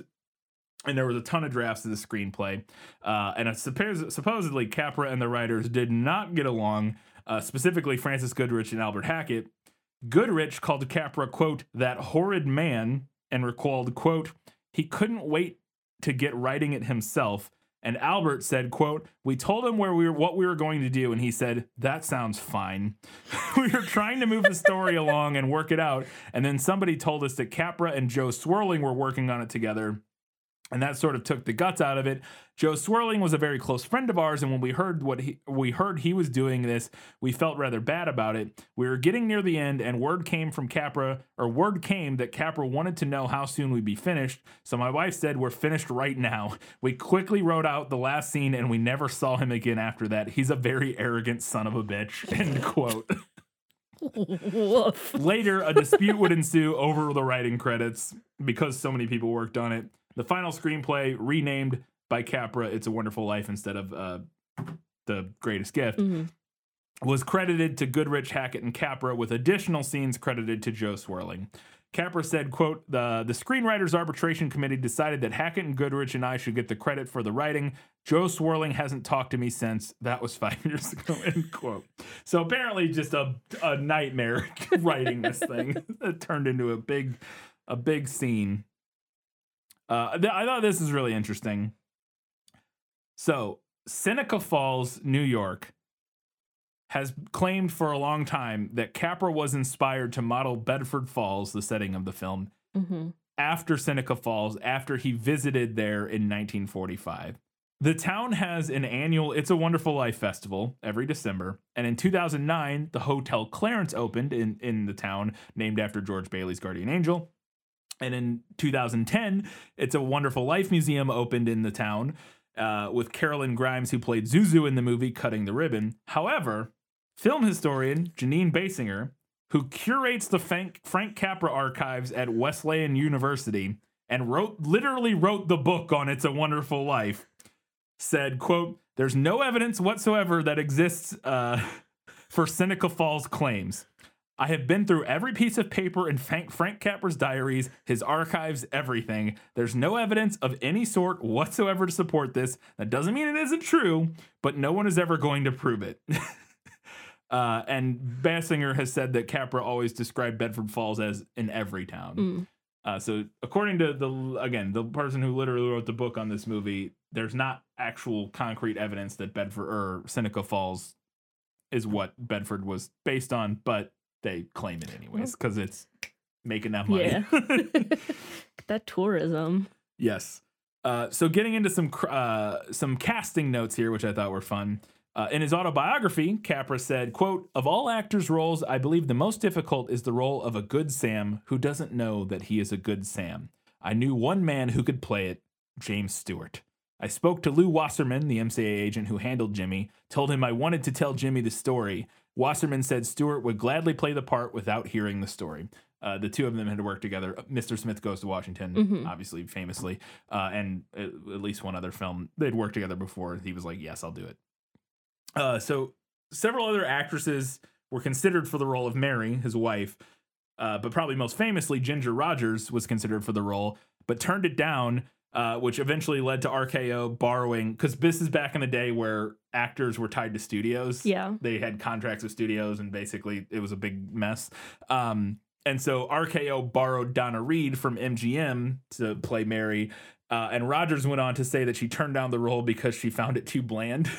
and there was a ton of drafts of the screenplay. Uh, and suppos- supposedly Capra and the writers did not get along. Uh, specifically, Frances Goodrich and Albert Hackett. Goodrich called Capra quote that horrid man, and recalled quote he couldn't wait to get writing it himself. And Albert said, quote, we told him where we were what we were going to do, and he said, That sounds fine. we were trying to move the story along and work it out. And then somebody told us that Capra and Jo Swerling were working on it together. And that sort of took the guts out of it. Jo Swerling was a very close friend of ours, and when we heard what he we heard he was doing this, we felt rather bad about it. We were getting near the end, and word came from Capra, or word came that Capra wanted to know how soon we'd be finished. So my wife said, "We're finished right now." We quickly wrote out the last scene, and we never saw him again after that. He's a very arrogant son of a bitch. End quote. Later, a dispute would ensue over the writing credits because so many people worked on it. The final screenplay, renamed by Capra, "It's a Wonderful Life" instead of uh, "The Greatest Gift," Mhm. was credited to Goodrich, Hackett, and Capra, with additional scenes credited to Jo Swerling. Capra said, quote, the, the Screenwriters Arbitration Committee decided that Hackett and Goodrich and I should get the credit for the writing. Jo Swerling hasn't talked to me since. That was five years ago, end quote. So apparently just a, a nightmare writing this thing. it turned into a big, a big scene. Uh, th- I thought this is really interesting. So Seneca Falls, New York, has claimed for a long time that Capra was inspired to model Bedford Falls, the setting of the film, Mhm. after Seneca Falls, after he visited there in 1945. The town has an annual It's a Wonderful Life festival every December, and in 2009, the Hotel Clarence opened in, in the town, named after George Bailey's guardian angel. And in 2010, It's a Wonderful Life Museum opened in the town uh, with Carolyn Grimes, who played Zuzu in the movie, cutting the ribbon. However, film historian Jeanine Basinger, who curates the Frank, Capra archives at Wesleyan University and wrote literally wrote the book on It's a Wonderful Life, said, quote, there's no evidence whatsoever that exists uh, for Seneca Falls claims. I have been through every piece of paper in Frank, Frank Capra's diaries, his archives, everything. There's no evidence of any sort whatsoever to support this. That doesn't mean it isn't true, but no one is ever going to prove it. uh, and Basinger has said that Capra always described Bedford Falls as in every town. Mm. Uh, so according to the again the person who literally wrote the book on this movie, there's not actual concrete evidence that Bedford or Seneca Falls is what Bedford was based on, but they claim it anyways because it's making that money. Yeah. that tourism. yes. Uh, so getting into some uh, some casting notes here, which I thought were fun. Uh, in his autobiography, Capra said, "quote Of all actors' roles, I believe the most difficult is the role of a good Sam who doesn't know that he is a good Sam. I knew one man who could play it, James Stewart. I spoke to Lew Wasserman, the MCA agent who handled Jimmy, told him I wanted to tell Jimmy the story. Wasserman said Stewart would gladly play the part without hearing the story. Uh, the two of them had worked together. Mr. Smith Goes to Washington, Mhm. obviously, famously, uh, and at, at least one other film. They'd worked together before. He was like, Yes, I'll do it. Uh, so several other actresses were considered for the role of Mary, his wife, uh, but probably most famously, Ginger Rogers was considered for the role, but turned it down, uh, which eventually led to RKO borrowing because this is back in the day where actors were tied to studios. Yeah. they had contracts with studios, and basically it was a big mess. Um, and so RKO borrowed Donna Reed from MGM to play Mary. Uh, and Rogers went on to say that she turned down the role because she found it too bland.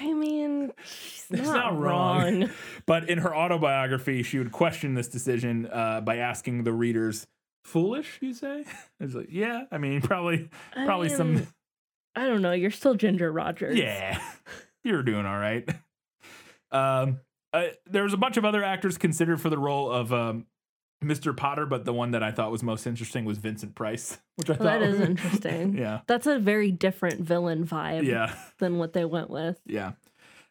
I mean, she's It's not, not wrong. wrong. But in her autobiography, she would question this decision uh, by asking the readers, "Foolish, you say?" It's like, yeah, I mean, probably, I probably some, mean, I don't know. You're still Ginger Rogers. yeah, you're doing all right. Um, uh, there was a bunch of other actors considered for the role of um, Mr. Potter, but the one that I thought was most interesting was Vincent Price, which I Well, thought that is interesting. yeah, That's a very different villain vibe yeah. than what they went with. Yeah.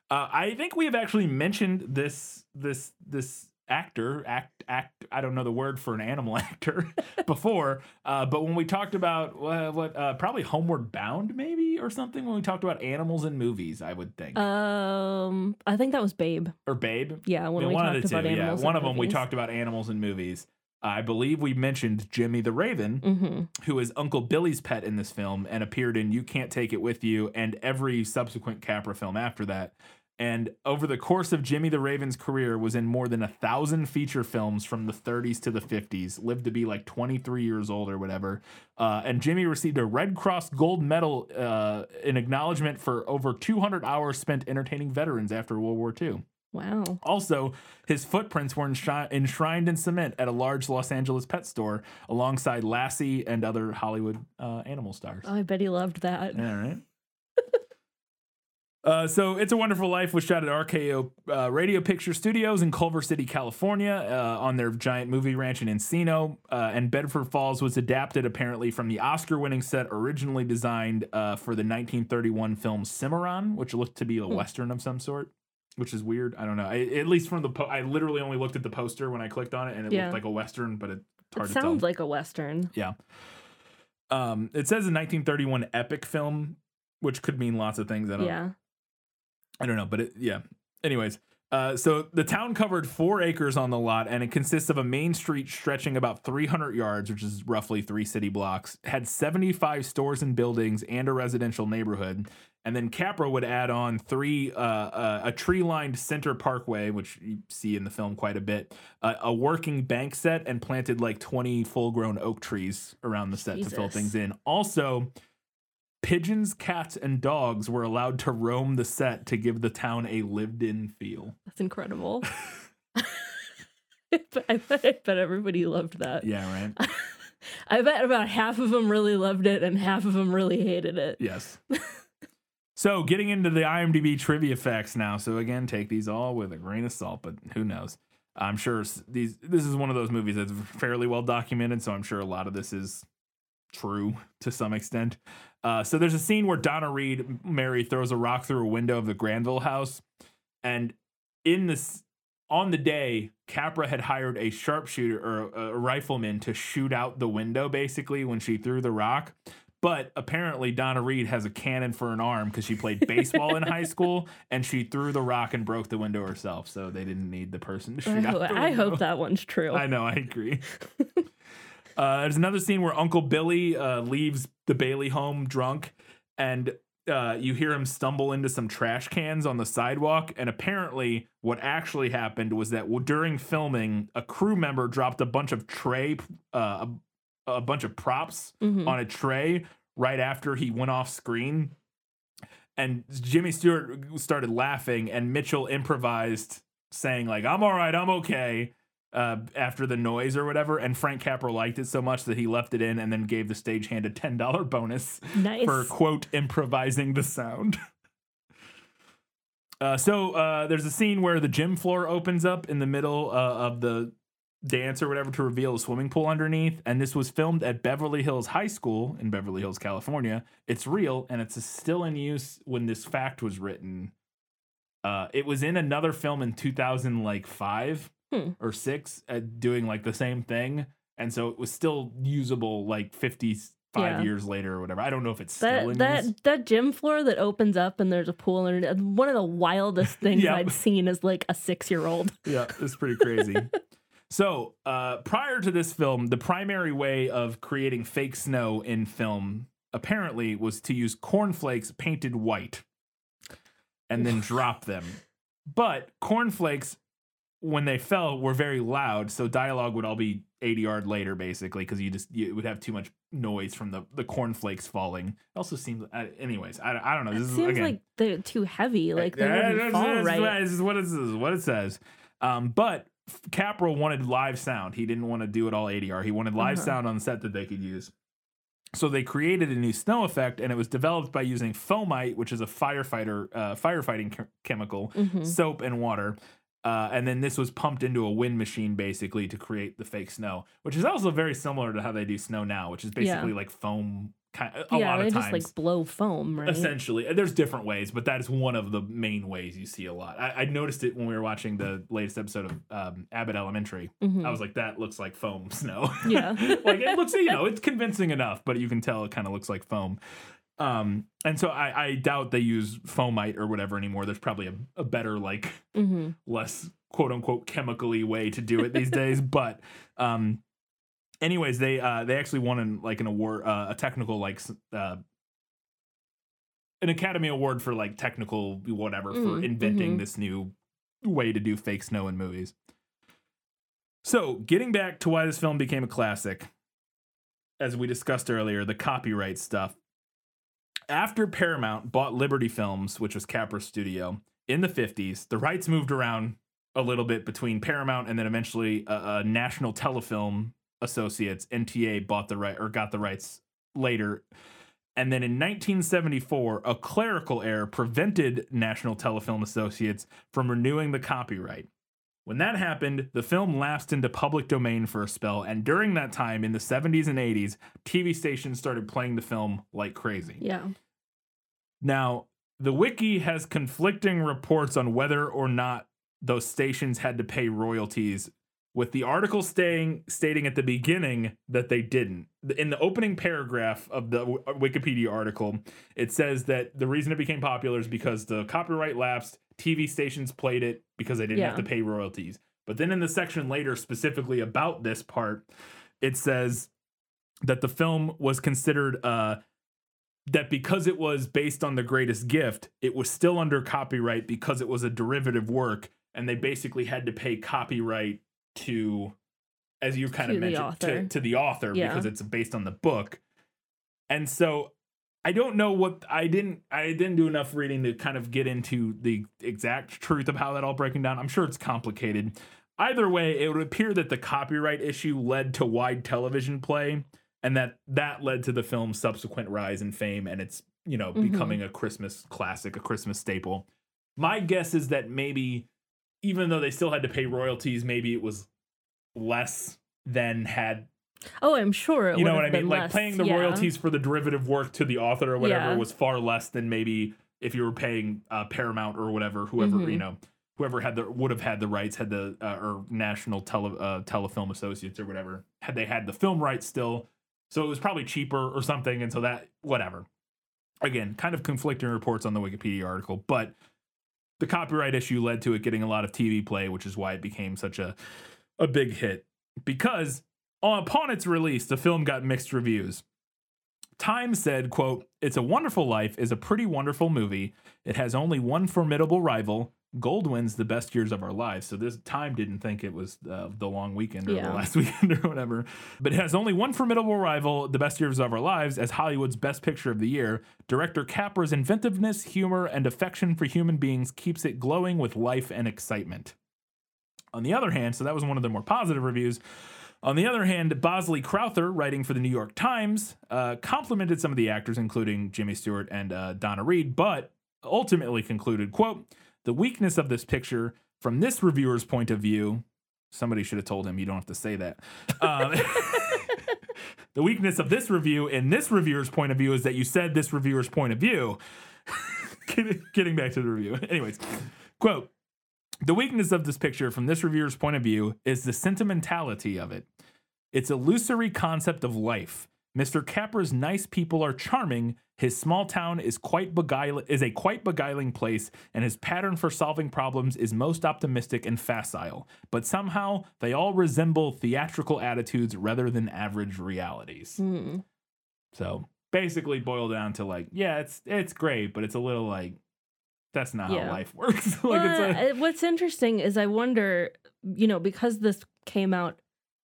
Uh, I think we have actually mentioned this this this actor act act I don't know the word for an animal actor before uh, but when we talked about uh, what uh, probably Homeward Bound maybe or something when we talked about animals in movies I would think Um, I think that was Babe. or Babe Yeah, when Yeah, we one talked of the two about yeah animals. one of them we talked about animals in movies I believe we mentioned Jimmy the Raven Mhm. who is Uncle Billy's pet in this film and appeared in You Can't Take It With You and every subsequent Capra film after that. And over the course of Jimmy the Raven's career, was in more than a thousand feature films from the 30s to the 50s. Lived to be like 23 years old or whatever. Uh, and Jimmy received a Red Cross Gold Medal uh, in acknowledgement for over 200 hours spent entertaining veterans after World War II. Wow. Also, his footprints were enshri- enshrined in cement at a large Los Angeles pet store alongside Lassie and other Hollywood uh, animal stars. Oh, I bet he loved that. All right. Uh, so, It's a Wonderful Life was shot at RKO uh, Radio Picture Studios in Culver City, California, uh, on their giant movie ranch in Encino. Uh, and Bedford Falls was adapted apparently from the Oscar winning set originally designed uh, for the 1931 film Cimarron, which looked to be a Western of some sort, which is weird. I don't know. I, at least from the, po- I literally only looked at the poster when I clicked on it and it Yeah. looked like a Western, but It to tell. sounds like a western. Yeah. Um, it says a 1931 epic film, which could mean lots of things. I don't. Yeah. I don't know, but it, yeah. Anyways, uh, so the town covered four acres on the lot, and it consists of a main street stretching about 300 yards, which is roughly three city blocks. Had 75 stores and buildings and a residential neighborhood. And then Capra would add on three, uh, uh, a tree-lined center parkway, which you see in the film quite a bit, uh, a working bank set, and planted like 20 full-grown oak trees around the set to fill things in. Also, pigeons, cats, and dogs were allowed to roam the set to give the town a lived-in feel. That's incredible. I bet, I bet everybody loved that. Yeah, right. I bet about half of them really loved it and half of them really hated it. Yes. so, getting into the IMDb trivia facts now. So, again, take these all with a grain of salt, but who knows? I'm sure these. This is one of those movies that's fairly well documented, so I'm sure a lot of this is true to some extent. Uh, so, there's a scene where Donna Reed, Mary, throws a rock through a window of the Granville house, and in this on the day, Capra had hired a sharpshooter or a, a rifleman to shoot out the window basically when she threw the rock. But apparently, Donna Reed has a cannon for an arm because she played baseball in high school and she threw the rock and broke the window herself. So they didn't need the person to I, shoot out the I hope that one's true. I know, I agree. uh, there's another scene where Uncle Billy uh, leaves the Bailey home drunk, and uh, you hear him stumble into some trash cans on the sidewalk. And apparently, what actually happened was that w- during filming, a crew member dropped a bunch of tray, uh, a, a bunch of props Mhm. on a tray right after he went off screen. And Jimmy Stewart started laughing, and Mitchell improvised, saying like, "I'm all right, I'm okay." Uh, after the noise or whatever, and Frank Capra liked it so much that he left it in and then gave the stagehand a ten dollar bonus Nice. for quote improvising the sound. Uh, so uh, there's a scene where the gym floor opens up in the middle uh, of the dance or whatever to reveal a swimming pool underneath, and this was filmed at Beverly Hills High School in Beverly Hills, California. It's real, and it's still in use when this fact was written. Uh, it was in another film in 2005 Hmm. or six, uh, doing like the same thing, and so it was still usable like 55 Yeah. years later or whatever. I don't know if it's still in That use. that that gym floor that opens up and there's a pool underneath. One of the wildest things Yep. I'd seen as like a six year old. yeah, it's pretty crazy. so, uh, prior to this film, the primary way of creating fake snow in film apparently was to use cornflakes painted white and then drop them. But cornflakes, when they fell, were very loud, so dialogue would all be ADR'd later, basically, because you just you would have too much noise from the the cornflakes falling. It also seems, uh, anyways, I, I don't know. It This is seems again, like they're too heavy. Like they wouldn't fall that's right. what- This is what it says. What it says. Um, but Capra wanted live sound. He didn't want to do it all ADR. He wanted live Uh-huh. sound on set that they could use. So they created a new snow effect, and it was developed by using foamite, which is a firefighter uh, firefighting ch- chemical, Mhm. soap, and water. Uh, and then this was pumped into a wind machine basically to create the fake snow, which is also very similar to how they do snow now, which is basically like foam. Kind a yeah, lot they of just like blow foam, right? essentially there's different ways but that is one of the main ways you see a lot i, I noticed it when we were watching the latest episode of um, abbott elementary Mhm. i was like that looks like foam snow Yeah. like it looks you know it's convincing enough but you can tell it kind of looks like foam um and so I, I doubt they use foamite or whatever anymore. There's probably a, a better like hmm less quote unquote chemically way to do it these days. But um anyways they uh they actually won an, like an award uh, a technical like uh an academy award for like technical whatever for Mm, inventing mhm. this new way to do fake snow in movies. So getting back to why this film became a classic as we discussed earlier the copyright stuff after Paramount bought Liberty Films, which was Capra's studio, in the 50s, the rights moved around a little bit between Paramount and then eventually National Telefilm Associates, NTA, bought the right or got the rights later. And then in 1974, a clerical error prevented National Telefilm Associates from renewing the copyright. When that happened, the film lapsed into public domain for a spell, and during that time, in the 70s and 80s, TV stations started playing the film like crazy. Yeah. Now, the wiki has conflicting reports on whether or not those stations had to pay royalties, with the article staying stating at the beginning that they didn't. In the opening paragraph of the Wikipedia article, it says that the reason it became popular is because the copyright lapsed, TV stations played it because they didn't have to pay royalties. But then in the section later, specifically about this part, it says that the film was considered uh that because it was based on the greatest gift, it was still under copyright because it was a derivative work, and they basically had to pay copyright to, as you kind To of mentioned, author. to, to the author Yeah. because it's based on the book. And so I don't know what I didn't I didn't do enough reading to kind of get into the exact truth of how that all breaking down. I'm sure it's complicated. Either way, it would appear that the copyright issue led to wide television play and that that led to the film's subsequent rise in fame and it's, you know, Mhm. becoming a Christmas classic, a Christmas staple. My guess is that maybe even though they still had to pay royalties, maybe it was less than had Oh, I'm sure. It you know what I mean? Like less, paying the yeah. royalties for the derivative work to the author or whatever Yeah. was far less than maybe if you were paying uh, Paramount or whatever, whoever Mhm. you know, whoever had the would have had the rights had the uh, or National Tele uh, Telefilm Associates or whatever had they had the film rights still, so it was probably cheaper or something, and so that whatever. Again, kind of conflicting reports on the Wikipedia article, but the copyright issue led to it getting a lot of TV play, which is why it became such a a big hit. Because upon its release, the film got mixed reviews. Time said, quote, It's a Wonderful Life is a pretty wonderful movie. It has only one formidable rival. Goldwyn's the best years of our lives. So this Time didn't think it was uh, the long weekend or Yeah. the last weekend or whatever. But it has only one formidable rival, the best years of our lives, as Hollywood's best picture of the year. Director Capra's inventiveness, humor, and affection for human beings keeps it glowing with life and excitement. On the other hand, so that was one of the more positive reviews. On the other hand, Bosley Crowther, writing for the New York Times, uh, complimented some of the actors, including Jimmy Stewart and uh, Donna Reed, but ultimately concluded, quote, the weakness of this picture from this reviewer's point of view, somebody should have told him you don't have to say that. Um, the weakness of this review in this reviewer's point of view is that you said this reviewer's point of view. Getting- Getting back to the review. Anyways, quote, the weakness of this picture from this reviewer's point of view is the sentimentality of it. Its illusory concept of life. Mr. Capra's nice people are charming. His small town is quite beguiling is a quite beguiling place, and his pattern for solving problems is most optimistic and facile. But somehow they all resemble theatrical attitudes rather than average realities. Hmm. So basically boil down to like, yeah, it's it's great, but it's a little like that's not Yeah. how life works. like it's Well, a uh, what's interesting is I wonder, you know, because this came out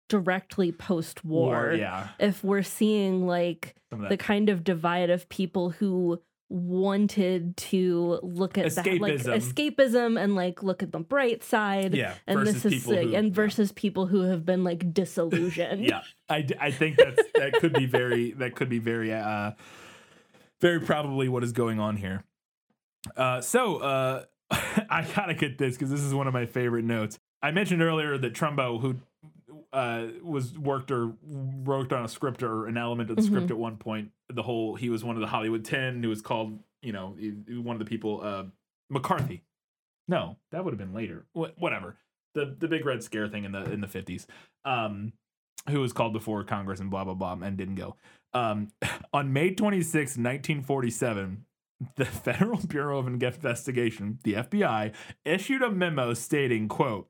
directly post war, yeah. if we're seeing like the kind of divide of people who wanted to look at that like Escapism. escapism and like look at the bright side Yeah, and this is who- and yeah. versus people who have been like disillusioned yeah I, I think that's that could be very that could be very uh very probably what is going on here uh so uh i gotta get this because this is one of my favorite notes. I mentioned earlier that trumbo who uh was worked or worked on a script or an element of the script at one point the whole he was one of the hollywood 10 who was called you know one of the people uh mccarthy. No that would have been later. Wh- whatever. The the big red scare thing in the in the 50s um who was called before Congress and blah blah blah and didn't go. Um, on May 26, 1947, the Federal Bureau of Investigation, the FBI, issued a memo stating, quote,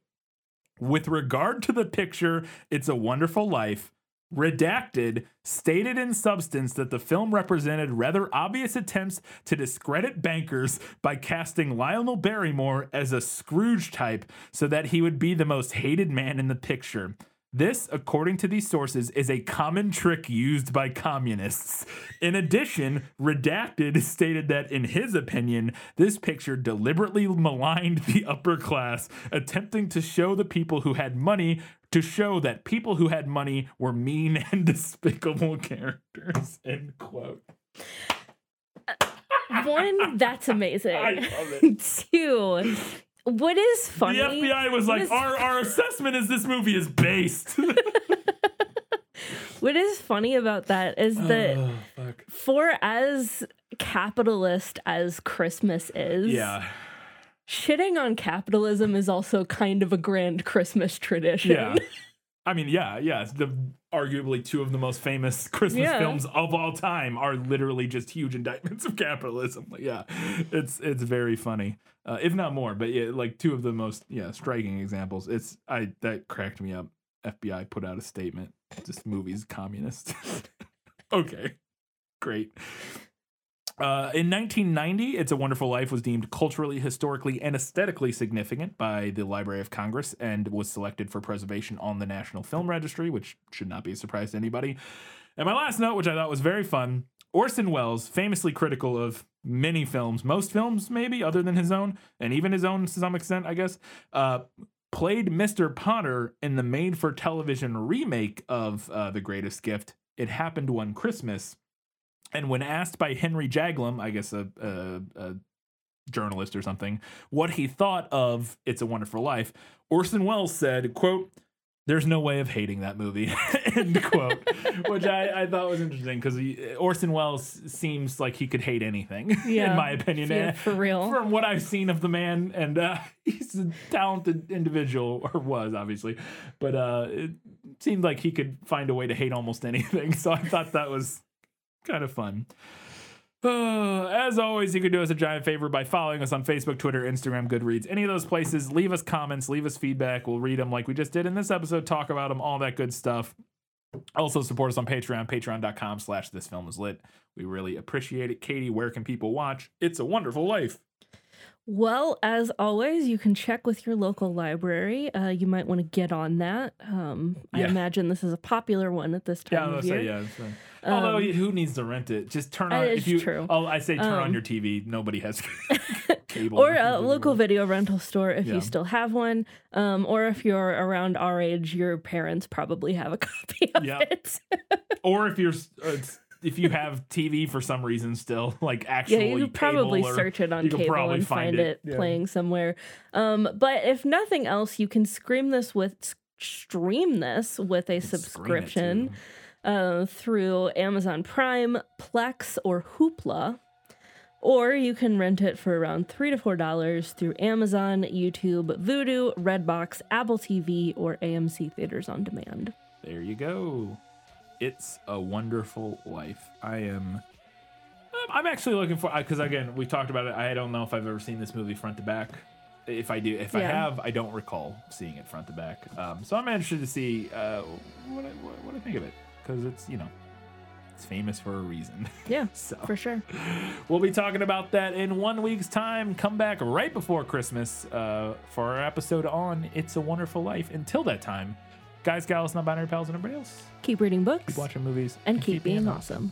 with regard to the picture It's a Wonderful Life, redacted, stated in substance that the film represented rather obvious attempts to discredit bankers by casting Lionel Barrymore as a Scrooge type so that he would be the most hated man in the picture. This, according to these sources, is a common trick used by communists. In addition, Redacted stated that, in his opinion, this picture deliberately maligned the upper class, attempting to show the people who had money to show that people who had money were mean and despicable characters. End quote. Uh, one that's amazing I love it. two what is funny The FBI was like, is- our, our assessment is this movie is based. what is funny about that is oh, that oh, for as capitalist as Christmas is, Yeah. shitting on capitalism is also kind of a grand Christmas tradition. Yeah. I mean, yeah, yeah. The arguably two of the most famous Christmas Yeah. films of all time are literally just huge indictments of capitalism. Like, yeah, it's it's very funny, uh, if not more. But yeah, like two of the most yeah striking examples. It's I that cracked me up. FBI put out a statement. This movie's communist. okay, great. Uh, in 1990, It's a Wonderful Life was deemed culturally, historically, and aesthetically significant by the Library of Congress and was selected for preservation on the National Film Registry, which should not be a surprise to anybody. And my last note, which I thought was very fun Orson Welles, famously critical of many films, most films maybe, other than his own, and even his own to some extent, I guess, uh, played Mr. Potter in the made for television remake of uh, The Greatest Gift. It happened one Christmas. And when asked by Henry Jaglom, I guess a, a, a journalist or something, what he thought of It's a Wonderful Life, Orson Welles said, quote, there's no way of hating that movie, end quote, which I, I thought was interesting because Orson Welles seems like he could hate anything, Yeah. in my opinion. Yeah, for real. From what I've seen of the man, and uh, he's a talented individual, or was obviously, but uh, it seemed like he could find a way to hate almost anything. So I thought that was kind of fun. As always, you can do us a giant favor by following us on Facebook, Twitter, Instagram, Goodreads, any of those places. Leave us comments, leave us feedback. We'll read them like we just did in this episode, talk about them, all that good stuff. Also, support us on Patreon, patreon.com slash this film is lit. We really appreciate it. Katie, where can people watch? It's a Wonderful Life. Well, as always, you can check with your local library. Uh, you might want to get on that. Um, I imagine this is a popular one at this time let's of year. say, yeah. it's fine. Although, Um, who needs to rent it? Just turn on you. true. Oh, I say turn on Um, your TV. Nobody has cable or a local video rental store if Yeah. you still have one. Um, or if you're around our age, your parents probably have a copy of Yeah. it. or if you're uh, if you have TV for some reason still like yeah, actually you could probably or- search it on you cable probably and find it, Yeah. playing somewhere. Um, but if nothing else, you can stream this with stream this with a subscription uh, through Amazon Prime, Plex, or Hoopla. Or you can rent it for around three to four dollars through Amazon, YouTube, Vudu, Redbox, Apple TV, or AMC Theaters on Demand. There you go. It's a wonderful life. I am. um, I'm actually looking for because again we talked about it. I don't know if I've ever seen this movie front to back. If I do, if I have, I don't recall seeing it front to back. Um, so I'm interested to see uh, what, I, what what I think of it because it's you know it's famous for a reason. Yeah, so for sure. We'll be talking about that in one week's time. Come back right before Christmas uh, for our episode on It's a Wonderful Life. Until that time, guys, gals, non binary pals, and everybody else, Keep reading books keep watching movies and keep being it awesome.